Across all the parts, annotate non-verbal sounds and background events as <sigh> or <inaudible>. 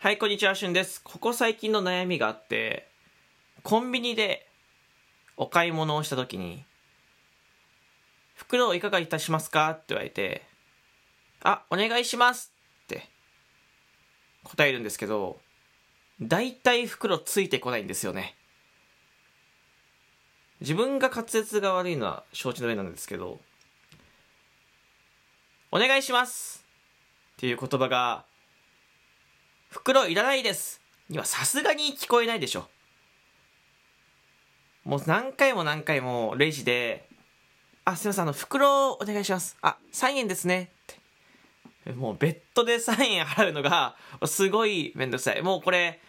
はい、こんにちは、しゅんです。ここ最近の悩みがあって、コンビニでお買い物をしたときに、袋をいかがいたしますか？って言われて、あ、お願いしますって答えるんですけど、大体袋ついてこないんですよね。自分が滑舌が悪いのは承知の上なんですけど、お願いしますっていう言葉が、袋いらないですにはさすがに聞こえないでしょ。もう何回も何回もレジで、あ、すいません、あの、袋お願いします。あ、3円ですね。って。もうベッドで3円払うのが、すごいめんどくさい。もうこれ、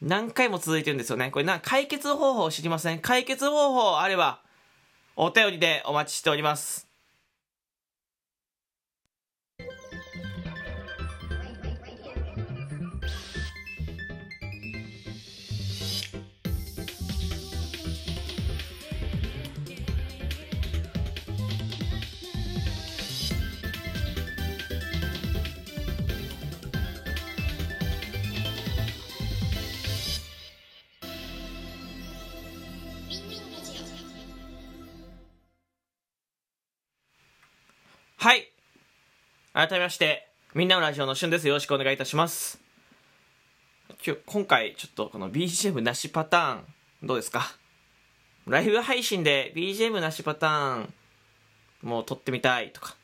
何回も続いてるんですよね。これな、解決方法知りません解決方法あれば、お便りでお待ちしております。はい。改めまして、みんなのラジオのしゅんです。よろしくお願いいたします。今日、今回、ちょっとこの BGM なしパターン、どうですか？ライブ配信で BGM なしパターン、もう撮ってみたいとか、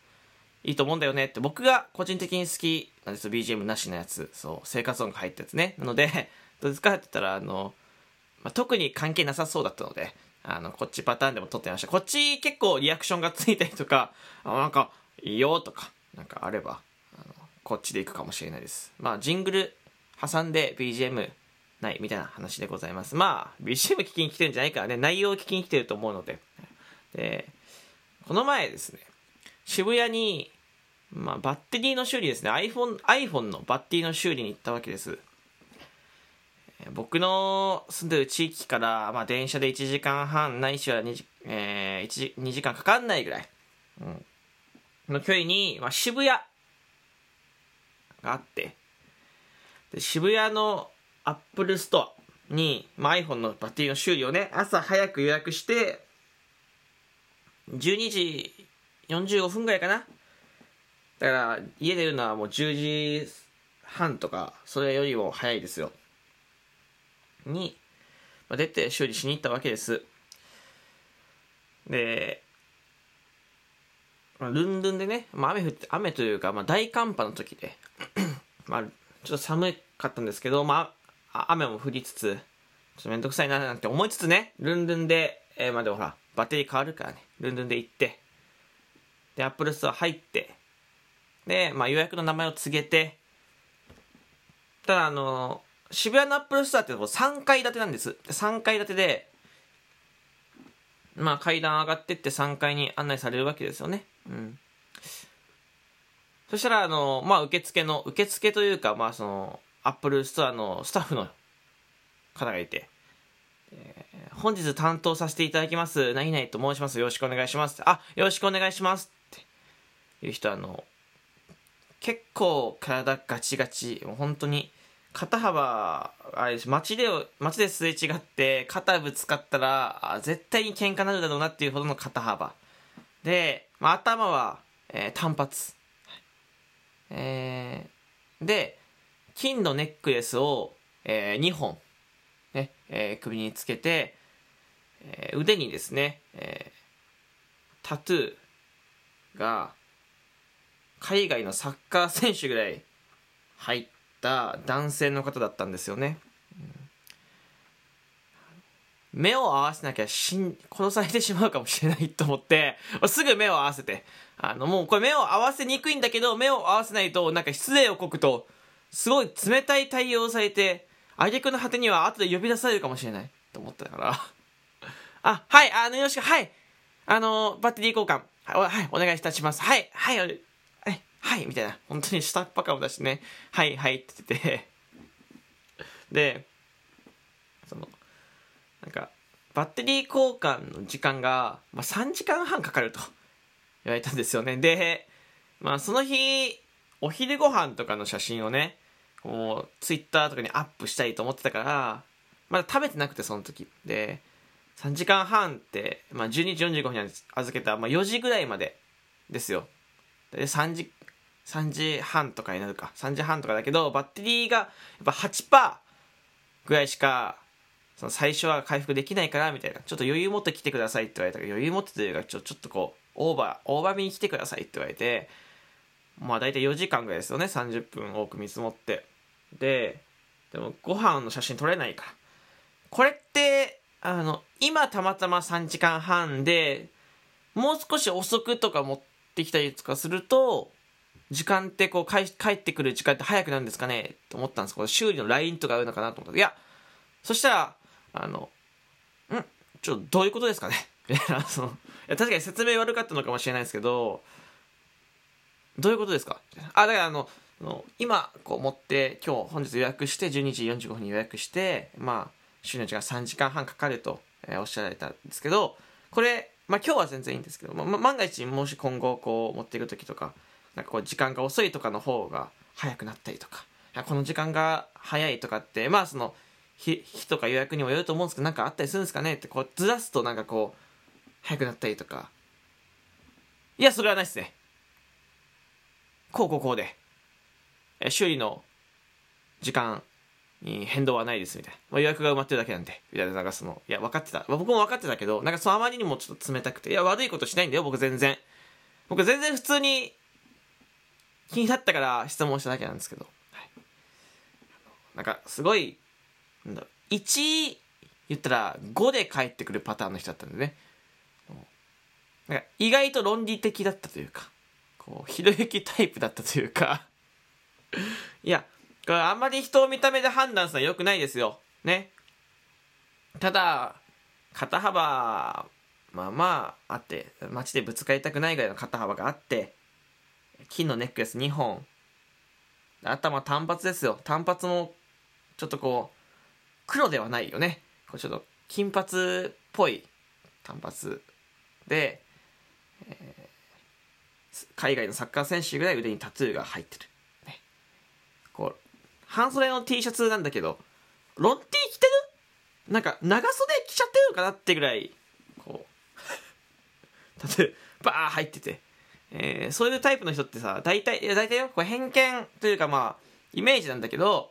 いいと思うんだよねって、僕が個人的に好きなんですよ。BGM なしのやつ。そう、生活音が入ったやつね。なので、<laughs> どうですかって言ったら、あの、まあ、特に関係なさそうだったので、あの、こっちパターンでも撮ってみました。こっち結構リアクションがついたりとか、あなんか、いいよとか、なんかあれば、あのこっちで行くかもしれないです。まあ、ジングル挟んで BGM ないみたいな話でございます。まあ、BGM 聞きに来てるんじゃないからね、内容を聞きに来てると思うので。で、この前ですね、渋谷に、まあ、バッテリーの修理ですね、iPhone, iPhone のバッテリーの修理に行ったわけです。僕の住んでる地域から、まあ、電車で1時間半ないしは 2, 時、えー、1 2時間かかんないぐらい、うん、の距離に、まあ、渋谷があってで渋谷のアップルストアに、まあ、iPhone のバッテリーの修理をね朝早く予約して12時45分ぐらいかな。だから家出るのはもう10時半とかそれよりも早いですよ。にまあ出て修理しに行ったわけです。でルンルンでね、まあ、雨降って雨というか、まあ、大寒波の時で <clears throat> まあちょっと寒かったんですけど、まあ、雨も降りつつちょっとめんどくさいななんて思いつつねルンルンで、えー、まあでもほらバッテリー変わるからねルンルンで行ってでアップルストア入ってで、まあ、予約の名前を告げてただあの渋谷のアップルストアって3階建てなんです。3階建てでまあ階段上がってって3階に案内されるわけですよね。うん。そしたらあのまあ受付の受付というかまあそのアップルストアのスタッフの方がいて、えー、本日担当させていただきます。何々と申します。よろしくお願いします。あよろしくお願いしますっていう人あの結構体ガチガチもう本当に肩幅あれ街で街ですれ違って肩ぶつかったら絶対に喧嘩になるだろうなっていうほどの肩幅。で、まあ、頭は、えー、単発、えー、で金のネックレスを、えー、2本、ねえー、首につけて、えー、腕にですね、えー、タトゥーが海外のサッカー選手ぐらい入ってた男性の方だったんですよね、目を合わせなきゃ死ん殺されてしまうかもしれないと思ってすぐ目を合わせて。あのもうこれ目を合わせにくいんだけど目を合わせないとなんか失礼をこくとすごい冷たい対応をされて挙句の果てには後で呼び出されるかもしれない。と思ったから。<laughs> あはいあのよろしくはい。あのバッテリー交換。はいお願いいたします。はいはい。はいみたいな。本当に下っ端感を出してねはいはいって言ってて。でそのなんかバッテリー交換の時間が、まあ、3時間半かかると。言われたんですよね。でまあその日お昼ご飯とかの写真をねこうツイッターとかにアップしたいと思ってたからまだ食べてなくてその時。で3時間半って、まあ、12時45分に預けた、まあ、4時ぐらいまでですよ。で3時3時半とかになるか。3時半とかだけどバッテリーがやっぱ8%ぐらいしかその最初は回復できないからみたいな。ちょっと余裕持って来てくださいって言われたから余裕持ってというかちょちょっとこうオーバーオーバーめに来てくださいって言われてまあ大体4時間ぐらいですよね。30分多く見積もって。ででもご飯の写真撮れないか。らこれってあの今たまたま3時間半でもう少し遅くとか持ってきたりとかすると時間ってこう帰ってくる時間って早くなるんですかね？と思ったんですこの修理の LINE とかあるのかなと思ったいやそしたらあのうんちょっとどういうことですかね？<laughs> いやそのいや確かに説明悪かったのかもしれないですけどどういうことですか？あだからあの今こう持って今日本日予約して12時45分に予約してまあ週の時間3時間半かかると、えー、おっしゃられたんですけどこれまあ今日は全然いいんですけど、まあ、万が一もし今後こう持っていく時とかなんかこう時間が遅いとかの方が早くなったりとかこの時間が早いとかってまあその日日とか予約にもよると思うんですけどなんかあったりするんですかねってこうずらすとなんかこう早くなったりとか。いやそれはないっすね。こうこうこうで。修理の時間に変動はないですみたいな、まあ、予約が埋まってるだけなんでみたいな。なんかそのいや分かってた、まあ、僕も分かってたけどなんかそのあまりにもちょっと冷たくていや悪いことしないんだよ僕全然。僕全然普通に気になったから質問しただけなんですけど、はい、なんかすごいなんだ1言ったら5で返ってくるパターンの人だったんでね。なんか意外と論理的だったというかこうひろゆきタイプだったというか。<laughs> いやこれあんまり人を見た目で判断するのは良くないですよ。ね。ただ肩幅まあまああって街でぶつかりたくないぐらいの肩幅があって金のネックレス2本。頭単発ですよ。単発もちょっとこう黒ではないよね。こうちょっと金髪っぽい単発で、えー、海外のサッカー選手ぐらい腕にタトゥーが入ってる、ね、こう半袖の T シャツなんだけどロン T 着てる？なんか長袖着ちゃってるのかなってぐらいこう <laughs> タトゥーバー入ってて。えー、そういうタイプの人ってさ、大体、いや大体よ、これ偏見というかまあ、イメージなんだけど、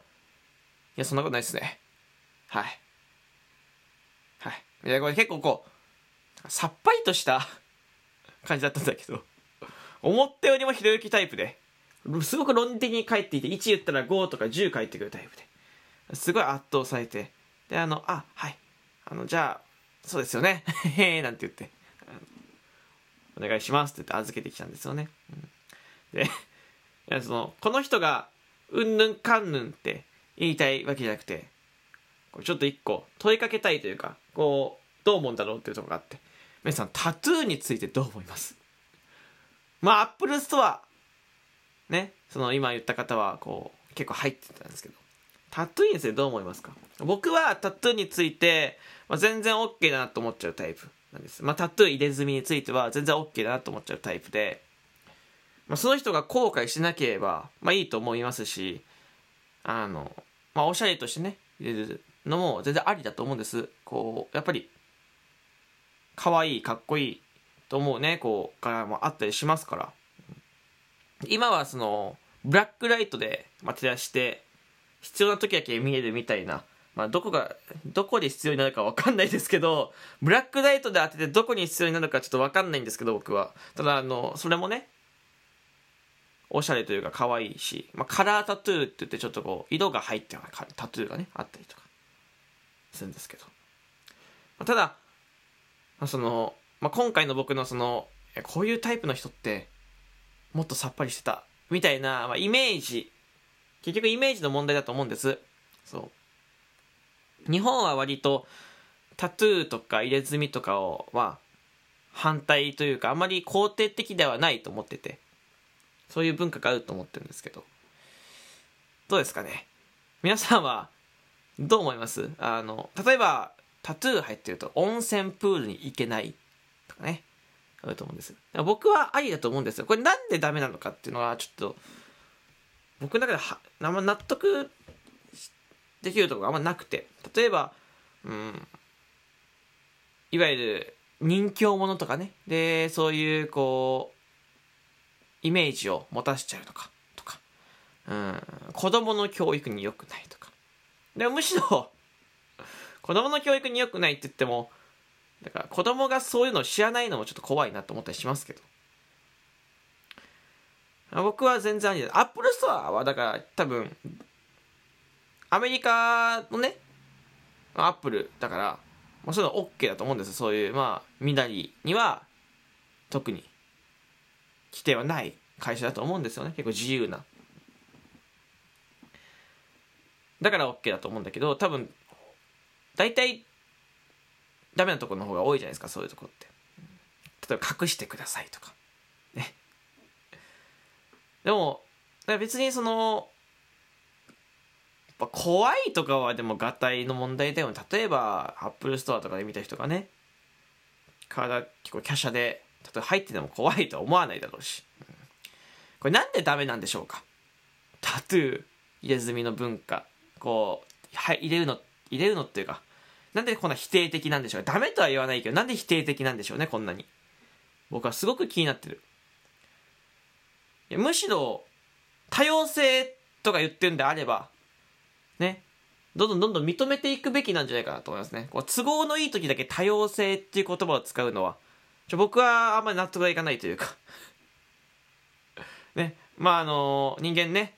いや、そんなことないっすね。はい。はい。いや、これ結構こう、さっぱりとした <laughs> 感じだったんだけど、思ったよりもひろゆきタイプで、すごく論理的に返っていて、1言ったら5とか10返ってくるタイプで、すごい圧倒されて、で、あの、あ、はい。あの、じゃあ、そうですよね。<laughs> へへなんて言って、お願いしますって言って預けてきたんですよね。うん、で、いやその、この人が、うんぬんかんぬんって言いたいわけじゃなくて、ちょっと一個問いかけたいというか、こう、どう思うんだろうっていうところがあって、皆さん、タトゥーについてどう思います？まあ、アップルストア、ね、その今言った方は、こう、結構入ってたんですけど、タトゥーについてどう思いますか？僕はタトゥーについて、まあ、全然 OK だなと思っちゃうタイプ。なんです。まあ、タトゥー入れ墨については全然 OK だなと思っちゃうタイプで、まあ、その人が後悔しなければ、まあいいと思いますし、あの、まあおしゃれとしてね、入れるのも全然ありだと思うんです。こう、やっぱり、可愛い、かっこいいと思うね、こう、柄もあったりしますから。今はその、ブラックライトで、ま、照らして、必要な時だけ見えるみたいなまあ、どこが、どこで必要になるかわかんないですけど、ブラックライトで当ててどこに必要になるかちょっとわかんないんですけど、僕は。ただ、あの、それもね、おしゃれというか可愛いし、まあ、カラータトゥーって言ってちょっとこう、色が入ったようなタトゥーがね、あったりとか、するんですけど。まあ、ただ、まあ、その、まあ、今回の僕のその、こういうタイプの人って、もっとさっぱりしてた、みたいな、まあ、イメージ、結局イメージの問題だと思うんです。そう。日本は割とタトゥーとか入れ墨とかをは反対というかあまり肯定的ではないと思っててそういう文化があると思ってるんですけど。どうですかね？皆さんはどう思います？あの例えばタトゥー入ってると温泉プールに行けないとかね。あると思うんです。僕はありだと思うんですよ。これなんでダメなのかっていうのはちょっと僕の中では納得できるところがあんまなくて。例えばうんいわゆる人形者とかね。でそういうこうイメージを持たせちゃうとかとか。うん子供の教育に良くないとか。でむしろ子供の教育に良くないって言ってもだから子供がそういうのを知らないのもちょっと怖いなと思ったりしますけど。僕は全然ありです。アップルストアはだから多分アメリカのねアップルだから、まあ、そういうの OK だと思うんですよ。そういうまあみなりには特に規定はない会社だと思うんですよね。結構自由な。だから OK だと思うんだけど多分大体ダメなところの方が多いじゃないですかそういうとこって。例えば隠してくださいとか。ね。でも別にその怖いとかはでもガタイの問題だよね。例えばアップルストアとかで見た人がね体結構華奢で例えば入ってても怖いとは思わないだろうし、これなんでダメなんでしょうか？タトゥー入れ墨の文化。こう、はい、入れるの入れるのっていうかなんでこんな否定的なんでしょうダメとは言わないけどなんで否定的なんでしょうねこんなに。僕はすごく気になってる。いやむしろ多様性とか言ってるんであればね、どんどんどんどん認めていくべきなんじゃないかなと思いますね。こう都合のいい時だけ多様性っていう言葉を使うのは、ちょ僕はあんまり納得がいかないというか <laughs> ね、まああの人間ね、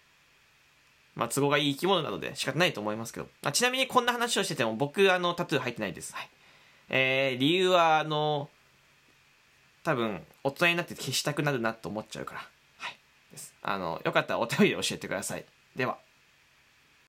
まあ都合がいい生き物なので仕方ないと思いますけど、あちなみにこんな話をしてても僕あのタトゥー入ってないです。はい。えー、理由はあの多分大人になって消したくなるなと思っちゃうから。はい。です。あの、よかったらお便りで教えてください。では。